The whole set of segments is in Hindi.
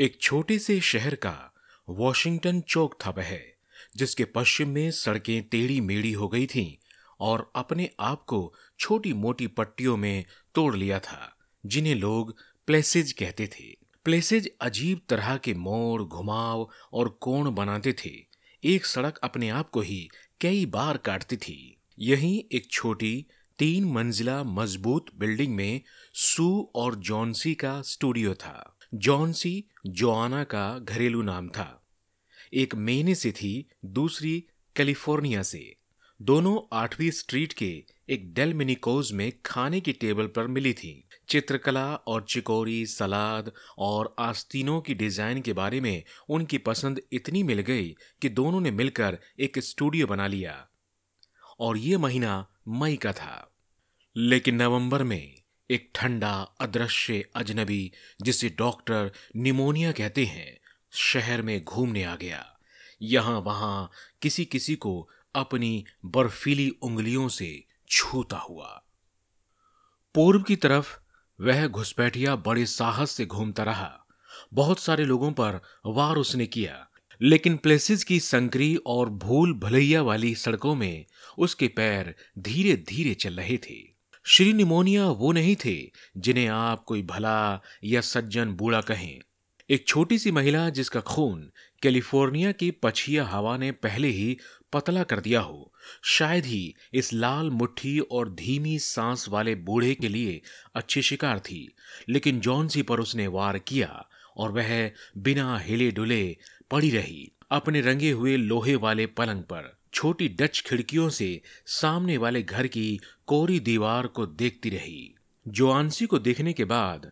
एक छोटे से शहर का वॉशिंगटन चौक था वह, जिसके पश्चिम में सड़कें टेढ़ी मेढ़ी हो गई थीं और अपने आप को छोटी मोटी पट्टियों में तोड़ लिया था, जिन्हें लोग प्लेसेज कहते थे। प्लेसेज अजीब तरह के मोड़, घुमाव और कोण बनाते थे। एक सड़क अपने आप को ही कई बार काटती थी। यहीं एक छोटी, तीन मंजिला मज़बूत बिल्डिंग में सू और जॉन्सी का स्टूडियो था। जॉन्सी जोआना का घरेलू नाम था। एक मेने से थी, दूसरी कैलिफ़ोर्निया से। दोनों आठवीं स्ट्रीट के एक डेल मिनिकोज में खाने की टेबल पर मिली थी। चित्रकला और चिकोरी, सलाद और आस्तीनों की डिज़ाइन के बारे में उनकी पसंद इतनी मिल गई कि दोनों ने मिलकर एक स्टूडियो बना लिया। और ये महीना मई का था। लेकिन नवंबर में एक ठंडा, अदृश्य अजनबी, जिसे डॉक्टर निमोनिया कहते हैं, शहर में घूमने आ गया। यहाँ वहाँ किसी किसी को अपनी बर्फीली उंगलियों से छूता हुआ। पूर्व की तरफ़ वह घुसपैठिया बड़े साहस से घूमता रहा। बहुत सारे लोगों पर वार उसने किया, लेकिन प्लेसिस की संकरी और भूल भलैया वाली सड़कों में उसके पैर धीरे धीरे चल रहे थे। श्री निमोनिया वो नहीं थे जिन्हें आप कोई भला या सज्जन बूढ़ा कहें। एक छोटी सी महिला जिसका खून कैलिफ़ोर्निया की पछिया हवा ने पहले ही पतला कर दिया हो, शायद ही इस लाल मुट्ठी और धीमी सांस वाले बूढ़े के लिए अच्छी शिकार थी, लेकिन जॉनसी पर उसने वार किया और वह बिना हिले डुले पड़ी रही अपने रंगे हुए लोहे वाले पलंग पर छोटी डच खिड़कियों से सामने वाले घर की कोरी दीवार को देखती रही। जोआंसी को देखने के बाद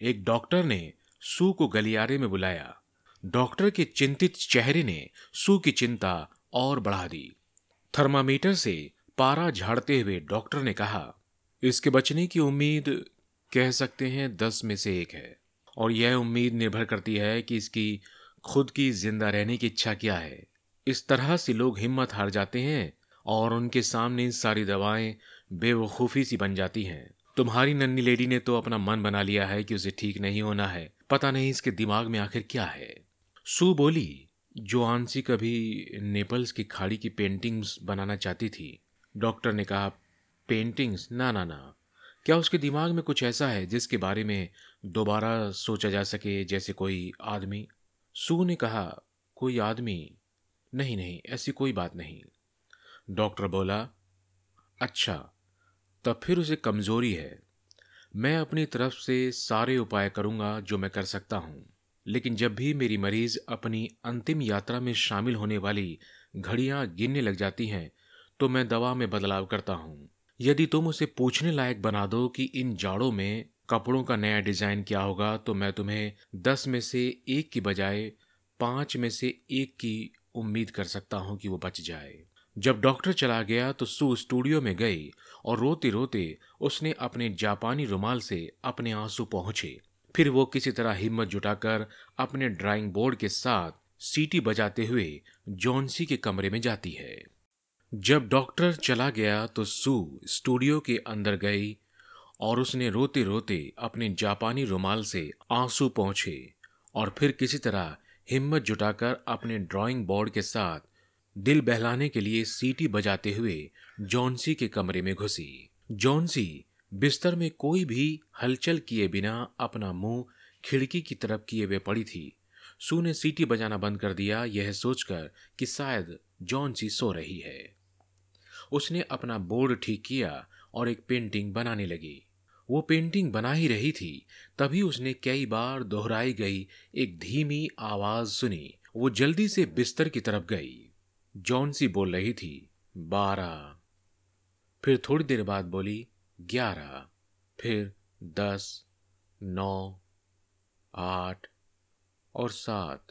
एक डॉक्टर ने सू को गलियारे में बुलाया। डॉक्टर के चिंतित चेहरे ने सू की चिंता और बढ़ा दी। थर्मामीटर से पारा झाड़ते हुए डॉक्टर ने कहा, इसके बचने की उम्मीद कह सकते हैं दस में से एक है, और यह उम्मीद निर्भर करती है कि इसकी खुद की ज़िंदा रहने की इच्छा क्या है। इस तरह से लोग हिम्मत हार जाते हैं और उनके सामने सारी दवाएँ बेवकूफ़ी सी बन जाती हैं। तुम्हारी नन्नी लेडी ने तो अपना मन बना लिया है कि उसे ठीक नहीं होना है। पता नहीं इसके दिमाग में आखिर क्या है। सू बोली जो आंसी कभी नेपल्स की खाड़ी की पेंटिंग्स बनाना चाहती थी। डॉक्टर ने कहा, पेंटिंग्स? ना ना ना। क्या उसके दिमाग में कुछ ऐसा है जिसके बारे में दोबारा सोचा जा सके जैसे कोई आदमी? सू ने कहा, कोई आदमी नहीं नहीं, ऐसी कोई बात नहीं। डॉक्टर बोला अच्छा तब फिर उसे कमज़ोरी है। मैं अपनी तरफ़ से सारे उपाय करूँगा जो मैं कर सकता हूँ। लेकिन जब भी मेरी मरीज़ अपनी अंतिम यात्रा में शामिल होने वाली घड़ियाँ गिनने लग जाती हैं तो मैं दवा में बदलाव करता हूँ। यदि तुम उसे पूछने लायक बना दो कि इन जाड़ों में कपड़ों का नया डिज़ाइन क्या होगा तो मैं तुम्हें दस में से एक की बजाय पाँच में से एक की उम्मीद कर सकता हूँ कि वो बच जाए। जब डॉक्टर चला गया तो सू स्टूडियो में गई और रोते रोते उसने अपने जापानी रुमाल से अपने आँसू पहुँचे। फिर वो किसी तरह हिम्मत जुटाकर अपने ड्राइंग बोर्ड के साथ सीटी बजाते हुए जॉन्सी के कमरे में जाती है। जब डॉक्टर चला गया तो सू स्टूडियो के अंदर गई और उसने रोते रोते अपने जापानी रुमाल से आँसू पहुँचे और फिर किसी तरह हिम्मत जुटाकर अपने ड्राइंग बोर्ड के साथ दिल बहलाने के लिए सीटी बजाते हुए जॉन्सी के कमरे में घुसी। जॉन्सी बिस्तर में कोई भी हलचल किए बिना अपना मुँह खिड़की की तरफ़ किए हुए पड़ी थी। सू ने सीटी बजाना बंद कर दिया, यह सोचकर कि शायद जॉन्सी सो रही है। उसने अपना बोर्ड ठीक किया और एक पेंटिंग बनाने लगी। वो पेंटिंग बना ही रही थी। तभी उसने कई बार दोहराई गई एक धीमी आवाज़ सुनी। वो जल्दी से बिस्तर की तरफ़ गई। जॉन सी बोल रही थी, बारह। फिर थोड़ी देर बाद बोली, ग्यारह। फिर दस, नौ, आठ और सात।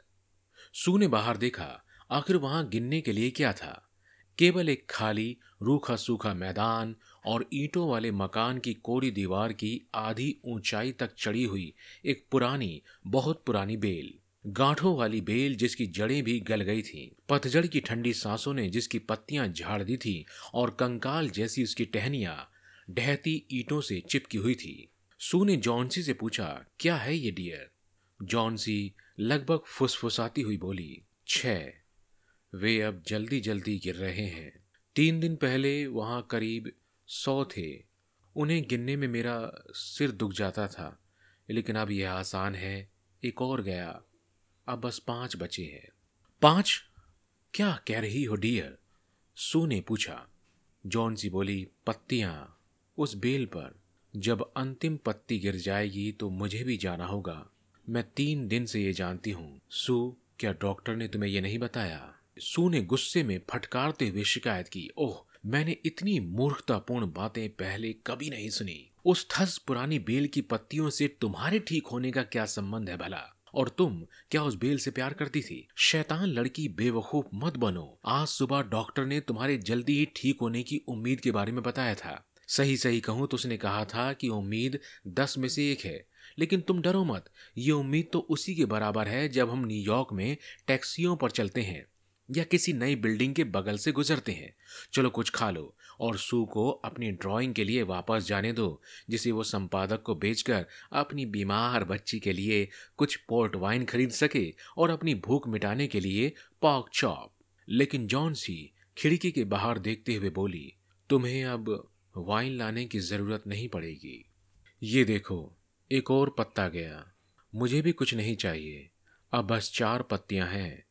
सू ने बाहर देखा, आखिर वहाँ गिनने के लिए क्या था? केवल एक खाली रूखा सूखा मैदान और ईंटों वाले मकान की कोरी दीवार की आधी ऊंचाई तक चढ़ी हुई एक पुरानी, बहुत पुरानी बेल। गांठों वाली बेल जिसकी जड़ें भी गल गई थीं। पतझड़ की ठंडी सांसों ने जिसकी पत्तियाँ झाड़ दी थी और कंकाल जैसी उसकी टहनियाँ ढहती ईंटों से चिपकी हुई थी। सू ने जॉन्सी से पूछा, क्या है ये डियर? जॉनसी लगभग फुसफुसाती हुई बोली, छ। वे अब जल्दी जल्दी गिर रहे हैं। तीन दिन पहले वहाँ करीब सौ थे। उन्हें गिनने में मेरा सिर दुख जाता था, लेकिन अब यह आसान है। एक और गया। अब बस पाँच बचे हैं। पाँच? क्या कह रही हो, डियर? सू ने पूछा। जॉन सी बोली, पत्तियाँ, उस बेल पर। जब अंतिम पत्ती गिर जाएगी तो मुझे भी जाना होगा। मैं तीन दिन से ये जानती हूँ। सू, क्या डॉक्टर ने तुम्हें यह नहीं बताया? सू ने गुस्से में फटकारते हुए शिकायत की। ओह मैंने इतनी मूर्खतापूर्ण बातें पहले कभी नहीं सुनी। उस ठस पुरानी बेल की पत्तियों से तुम्हारे ठीक होने का क्या संबंध है भला? और तुम क्या उस बेल से प्यार करती थी? शैतान लड़की बेवकूफ़ मत बनो। आज सुबह डॉक्टर ने तुम्हारे जल्दी ही ठीक होने की उम्मीद के बारे में बताया था। सही सही कहूँ तो उसने कहा था कि उम्मीद दस में से एक है। लेकिन तुम डरो मत। ये उम्मीद तो उसी के बराबर है जब हम न्यूयॉर्क में टैक्सियों पर चलते हैं। या किसी नई बिल्डिंग के बगल से गुजरते हैं। चलो कुछ खा लो और सू को अपनी ड्राइंग के लिए वापस जाने दो, जिसे वो संपादक को बेचकर अपनी बीमार बच्ची के लिए कुछ पोर्ट वाइन खरीद सके और अपनी भूख मिटाने के लिए पॉक चॉप। लेकिन जॉन सी खिड़की के बाहर देखते हुए बोली, तुम्हें अब वाइन लाने की ज़रूरत नहीं पड़ेगी। ये देखो, एक और पत्ता गया। मुझे भी कुछ नहीं चाहिए। अब बस चार पत्तियाँ हैं।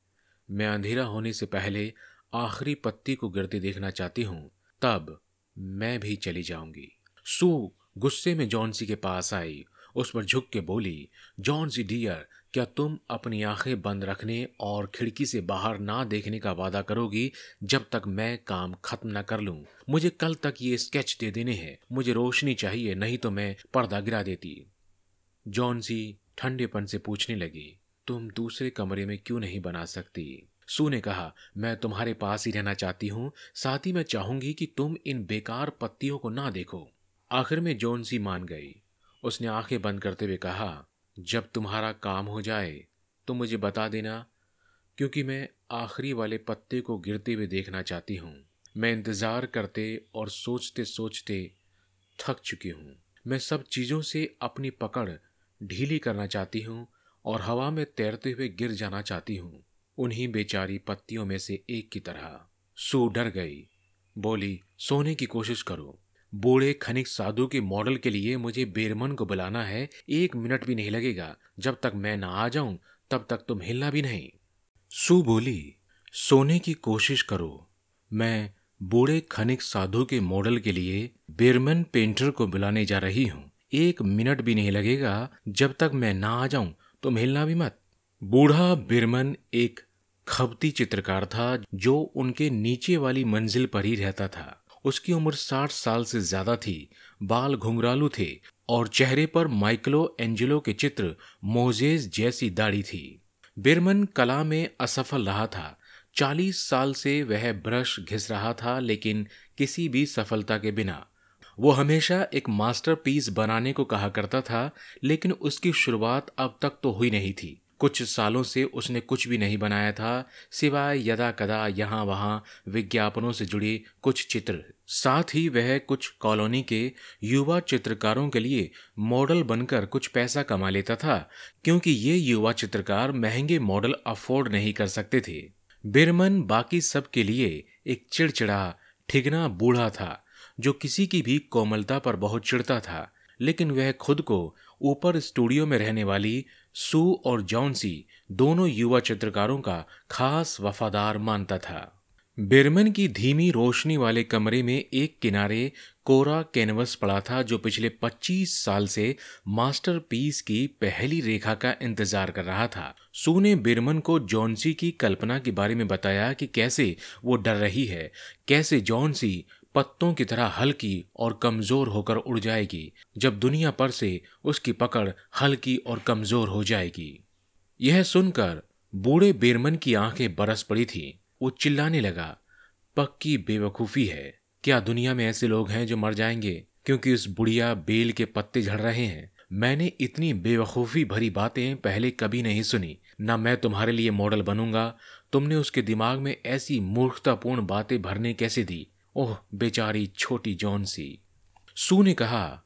मैं अंधेरा होने से पहले आखिरी पत्ती को गिरते देखना चाहती हूँ, तब मैं भी चली जाऊँगी। सू गुस्से में जॉनसी के पास आई, उस पर झुक के बोली जॉन सी डियर, क्या तुम अपनी आँखें बंद रखने और खिड़की से बाहर ना देखने का वादा करोगी जब तक मैं काम खत्म न कर लूँ? मुझे कल तक ये स्केच दे देने हैं, मुझे रोशनी चाहिए, नहीं तो मैं पर्दा गिरा देती। जॉन सी ठंडेपन से पूछने लगी। तुम दूसरे कमरे में क्यों नहीं बना सकती? सू ने कहा, मैं तुम्हारे पास ही रहना चाहती हूँ, साथ ही मैं चाहूँगी कि तुम इन बेकार पत्तियों को ना देखो। आखिर में जोन सी मान गई। उसने आँखें बंद करते हुए कहा, जब तुम्हारा काम हो जाए तो मुझे बता देना, क्योंकि मैं आखिरी वाले पत्ते को गिरते हुए देखना चाहती हूँ। मैं इंतज़ार करते और सोचते सोचते थक चुकी हूँ। मैं सब चीज़ों से अपनी पकड़ ढीली करना चाहती हूँ और हवा में तैरते हुए गिर जाना चाहती हूँ। उन्हीं बेचारी पत्तियों में से एक की तरह। सू डर गई। बोली, सोने की कोशिश करो। बूढ़े खनिक साधु के मॉडल के लिए मुझे बेरमन को बुलाना है। एक मिनट भी नहीं लगेगा। जब तक मैं ना आ जाऊँ, तब तक तुम हिलना भी नहीं। सू बोली, सोने की कोशिश करो। मैं बूढ़े खनिक साधु के मॉडल के लिए बेरमन पेंटर को बुलाने जा रही हूँ। एक मिनट भी नहीं लगेगा। जब तक मैं ना आ जाऊँ तुम हिलना भी मत। बूढ़ा बिरमन एक खबती चित्रकार था जो उनके नीचे वाली मंजिल पर ही रहता था। उसकी उम्र साठ साल से ज़्यादा थी, बाल घुंघरालू थे और चेहरे पर माइकलो एंजेलो के चित्र मोजेज जैसी दाढ़ी थी। बिरमन कला में असफल रहा था। चालीस साल से वह ब्रश घिस रहा था, लेकिन किसी भी सफलता के बिना वो हमेशा एक मास्टरपीस बनाने को कहा करता था, लेकिन उसकी शुरुआत अब तक तो हुई नहीं थी। कुछ सालों से उसने कुछ भी नहीं बनाया था, सिवाय यदा कदा यहाँ वहाँ विज्ञापनों से जुड़े कुछ चित्र। साथ ही वह कुछ कॉलोनी के युवा चित्रकारों के लिए मॉडल बनकर कुछ पैसा कमा लेता था, क्योंकि ये युवा चित्रकार महँगे मॉडल अफोर्ड नहीं कर सकते थे। बिरमन बाकी सब के लिए एक चिड़चिड़ा, ठिगना बूढ़ा था। जो किसी की भी कोमलता पर बहुत चिढ़ता था, लेकिन वह खुद को ऊपर स्टूडियो में रहने वाली सू और जॉनसी दोनों युवा चित्रकारों का खास वफादार मानता था। बिरमन की धीमी रोशनी वाले कमरे में एक किनारे कोरा कैनवस पड़ा था, जो पिछले 25 साल से मास्टरपीस की पहली रेखा का इंतज़ार कर रहा था। सू ने बिरमन को जॉन्सी की कल्पना के बारे में बताया कि कैसे वो डर रही है, कैसे जॉन्सी पत्तों की तरह हल्की और कमज़ोर होकर उड़ जाएगी। जब दुनिया पर से उसकी पकड़ हल्की और कमज़ोर हो जाएगी। यह सुनकर बूढ़े बेरमन की आँखें बरस पड़ी थी। वो चिल्लाने लगा, पक्की बेवकूफ़ी है। क्या दुनिया में ऐसे लोग हैं जो मर जाएँगे क्योंकि उस बुढ़िया बेल के पत्ते झड़ रहे हैं? मैंने इतनी बेवकूफ़ी भरी बातें पहले कभी नहीं सुनी। ना मैं तुम्हारे लिए मॉडल बनूँगा। तुमने उसके दिमाग में ऐसी मूर्खतापूर्ण बातें भरने कैसे दी? ओह, बेचारी छोटी जॉन सी। सू ने कहा,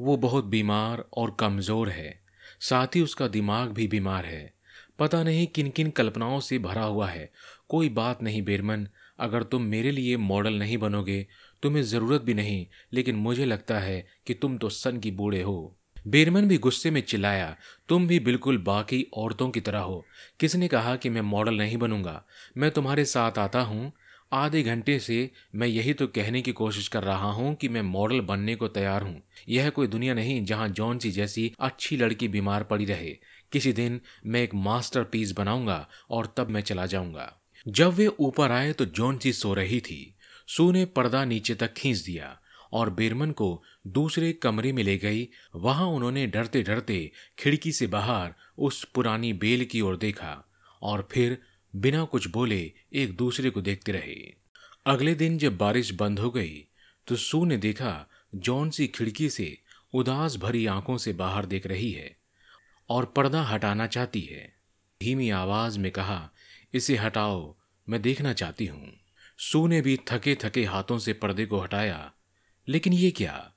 वो बहुत बीमार और कमज़ोर है। साथ ही उसका दिमाग भी बीमार है। पता नहीं किन किन कल्पनाओं से भरा हुआ है। कोई बात नहीं बेरमन, अगर तुम मेरे लिए मॉडल नहीं बनोगे, तुम्हें ज़रूरत भी नहीं, लेकिन मुझे लगता है कि तुम तो सन की बूढ़े हो। बेरमन भी गुस्से में चिल्लाया, तुम भी बिल्कुल बाकी औरतों की तरह हो। किसने कहा कि मैं मॉडल नहीं बनूँगा? मैं तुम्हारे साथ आता हूँ आधे घंटे से मैं यही तो कहने की कोशिश कर रहा हूँ कि मैं मॉडल बनने को तैयार हूँ। यह कोई दुनिया नहीं जहाँ जॉन सी जैसी अच्छी लड़की बीमार पड़ी रहे। किसी दिन मैं एक मास्टर पीस बनाऊँगा और तब मैं चला जाऊँगा। जब वे ऊपर आए तो जॉन सी सो रही थी। सू ने पर्दा नीचे तक खींच दिया और बेरमन को दूसरे कमरे में ले गई। वहाँ उन्होंने डरते डरते खिड़की से बाहर उस पुरानी बेल की ओर देखा और फिर बिना कुछ बोले एक दूसरे को देखते रहे। अगले दिन जब बारिश बंद हो गई तो सू ने देखा जॉन सी खिड़की से उदास भरी आँखों से बाहर देख रही है और पर्दा हटाना चाहती है। धीमी आवाज़ में कहा, इसे हटाओ, मैं देखना चाहती हूँ। सू ने भी थके थके हाथों से पर्दे को हटाया। लेकिन ये क्या?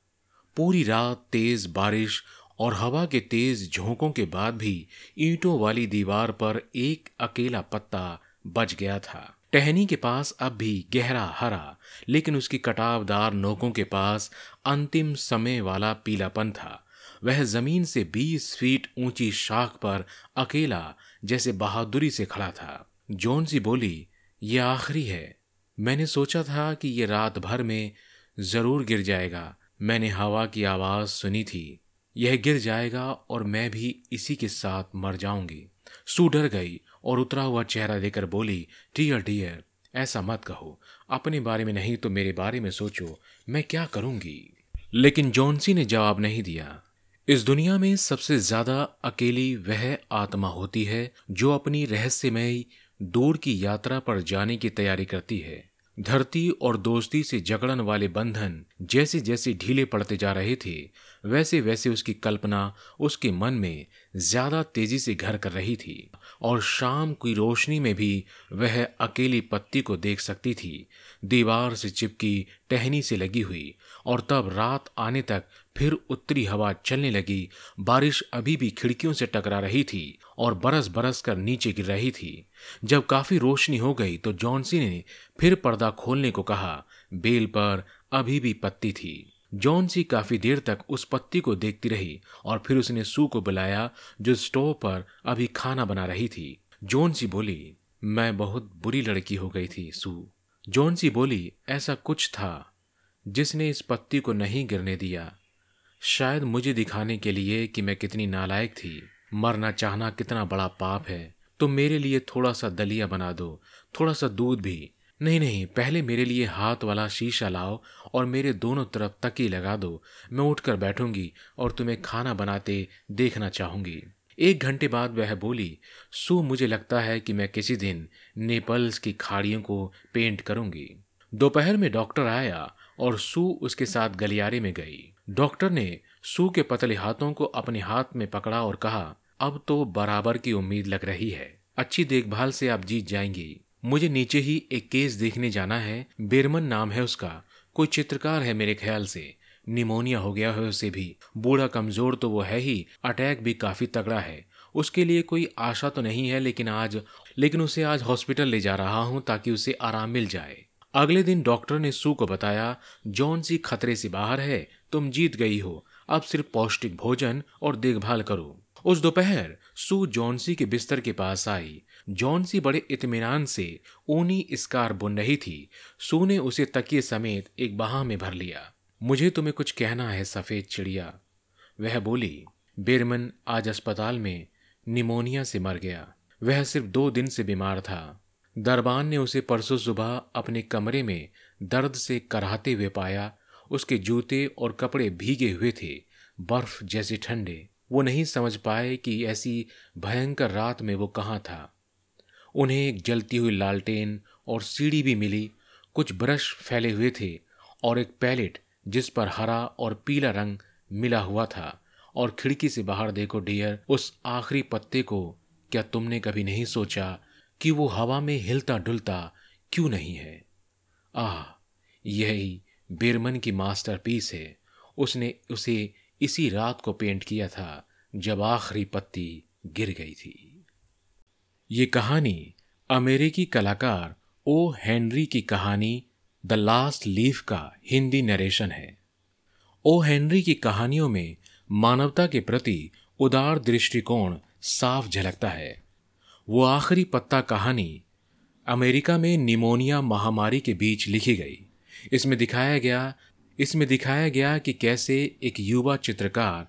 पूरी रात तेज बारिश और हवा के तेज झोंकों के बाद भी ईंटों वाली दीवार पर एक अकेला पत्ता बच गया था। टहनी के पास अब भी गहरा हरा, लेकिन उसकी कटावदार नोकों के पास अंतिम समय वाला पीलापन था। वह ज़मीन से बीस फीट ऊँची शाख पर अकेला, जैसे बहादुरी से खड़ा था। जोन सी बोली, ये आखिरी है। मैंने सोचा था कि ये रात भर में ज़रूर गिर जाएगा। मैंने हवा की आवाज़ सुनी थी। यह गिर जाएगा और मैं भी इसी के साथ मर जाऊँगी। सू डर गई और उतरा हुआ चेहरा देकर बोली, डियर डियर, ऐसा मत कहो। अपने बारे में नहीं तो मेरे बारे में सोचो, मैं क्या करूँगी? लेकिन जॉन्सी ने जवाब नहीं दिया। इस दुनिया में सबसे ज़्यादा अकेली वह आत्मा होती है जो अपनी रहस्यमय दूर की यात्रा पर जाने की तैयारी करती है। धरती और दोस्ती से जकड़न वाले बंधन जैसे जैसे ढीले पड़ते जा रहे थे वैसे वैसे उसकी कल्पना उसके मन में ज़्यादा तेज़ी से घर कर रही थी और शाम की रोशनी में भी वह अकेली पत्ती को देख सकती थी। दीवार से चिपकी टहनी से लगी हुई और तब रात आने तक फिर उत्तरी हवा चलने लगी। बारिश अभी भी खिड़कियों से टकरा रही थी और बरस बरस कर नीचे गिर रही थी। जब काफ़ी रोशनी हो गई तो जॉन्सी ने फिर पर्दा खोलने को कहा। बेल पर अभी भी पत्ती थी। जॉन्सी काफ़ी देर तक उस पत्ती को देखती रही और फिर उसने सू को बुलाया, जो स्टोव पर अभी खाना बना रही थी। जॉन्सी बोली, मैं बहुत बुरी लड़की हो गई थी, सू। जॉन्सी बोली, ऐसा कुछ था जिसने इस पत्ती को नहीं गिरने दिया। शायद मुझे दिखाने के लिए कि मैं कितनी नालायक थी। मरना चाहना कितना बड़ा पाप है। तो मेरे लिए थोड़ा सा दलिया बना दो, थोड़ा सा दूध भी। नहीं नहीं, पहले मेरे लिए हाथ वाला शीशा लाओ और मेरे दोनों तरफ़ तकी लगा दो। मैं उठकर बैठूँगी और तुम्हें खाना बनाते देखना चाहूँगी। एक घंटे बाद वह बोली, सू, मुझे लगता है कि मैं किसी दिन नेपल्स की खाड़ियों को पेंट करूँगी। दोपहर में डॉक्टर आया और सू उसके साथ गलियारे में गई। डॉक्टर ने सू के पतले हाथों को अपने हाथ में पकड़ा और कहा, अब तो बराबर की उम्मीद लग रही है। अच्छी देखभाल से आप जीत जाएँगी। मुझे नीचे ही एक केस देखने जाना है। बेरमन नाम है उसका। कोई चित्रकार है मेरे ख्याल से। निमोनिया हो गया है उसे भी। बूढ़ा कमज़ोर तो वो है ही। अटैक भी काफ़ी तगड़ा है। उसके लिए कोई आशा तो नहीं है, लेकिन आज लेकिन उसे आज हॉस्पिटल ले जा रहा हूँ ताकि उसे आराम मिल जाए। अगले दिन डॉक्टर ने सू को बताया, जॉन सी खतरे से बाहर है। तुम जीत गई हो। अब सिर्फ़ पौष्टिक भोजन और देखभाल करो। उस दोपहर सू जॉन्सी के बिस्तर के पास आई। जॉन्सी बड़े इतमान से ऊनी स्कार बुन रही थी सू ने उसे तकिए समेत एक बाह में भर लिया। मुझे तुम्हें कुछ कहना है, सफ़ेद चिड़िया। वह बोली, बेरमन आज अस्पताल में निमोनिया से मर गया। वह सिर्फ़ दो दिन से बीमार था। दरबान ने उसे परसों सुबह अपने कमरे में दर्द से कराहते हुए पाया। उसके जूते और कपड़े भीगे हुए थे, बर्फ़ जैसे ठंडे। वो नहीं समझ पाए कि ऐसी भयंकर रात में वो कहाँ था। उन्हें एक जलती हुई लालटेन और सीढ़ी भी मिली। कुछ ब्रश फैले हुए थे और एक पैलेट जिस पर हरा और पीला रंग मिला हुआ था और खिड़की से बाहर देखो डियर, उस आखिरी पत्ते को क्या तुमने कभी नहीं सोचा कि वो हवा में हिलता डुलता क्यों नहीं है? आह, यही बेरमन की मास्टरपीस है। उसने उसे इसी रात को पेंट किया था जब आखिरी पत्ती गिर गई थी। ये कहानी अमेरिकी कलाकार ओ हेनरी की कहानी द लास्ट लीफ का हिंदी नरेशन है। ओ हेनरी की कहानियों में मानवता के प्रति उदार दृष्टिकोण साफ़ झलकता है। वो आखिरी पत्ता कहानी अमेरिका में निमोनिया महामारी के बीच लिखी गई। इसमें दिखाया गया, इसमें दिखाया गया कि कैसे एक युवा चित्रकार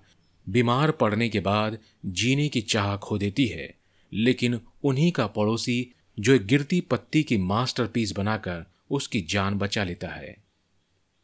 बीमार पड़ने के बाद जीने की चाह खो देती है। लेकिन उन्हीं का पड़ोसी जो एक गिरती पत्ती की मास्टरपीस बनाकर उसकी जान बचा लेता है।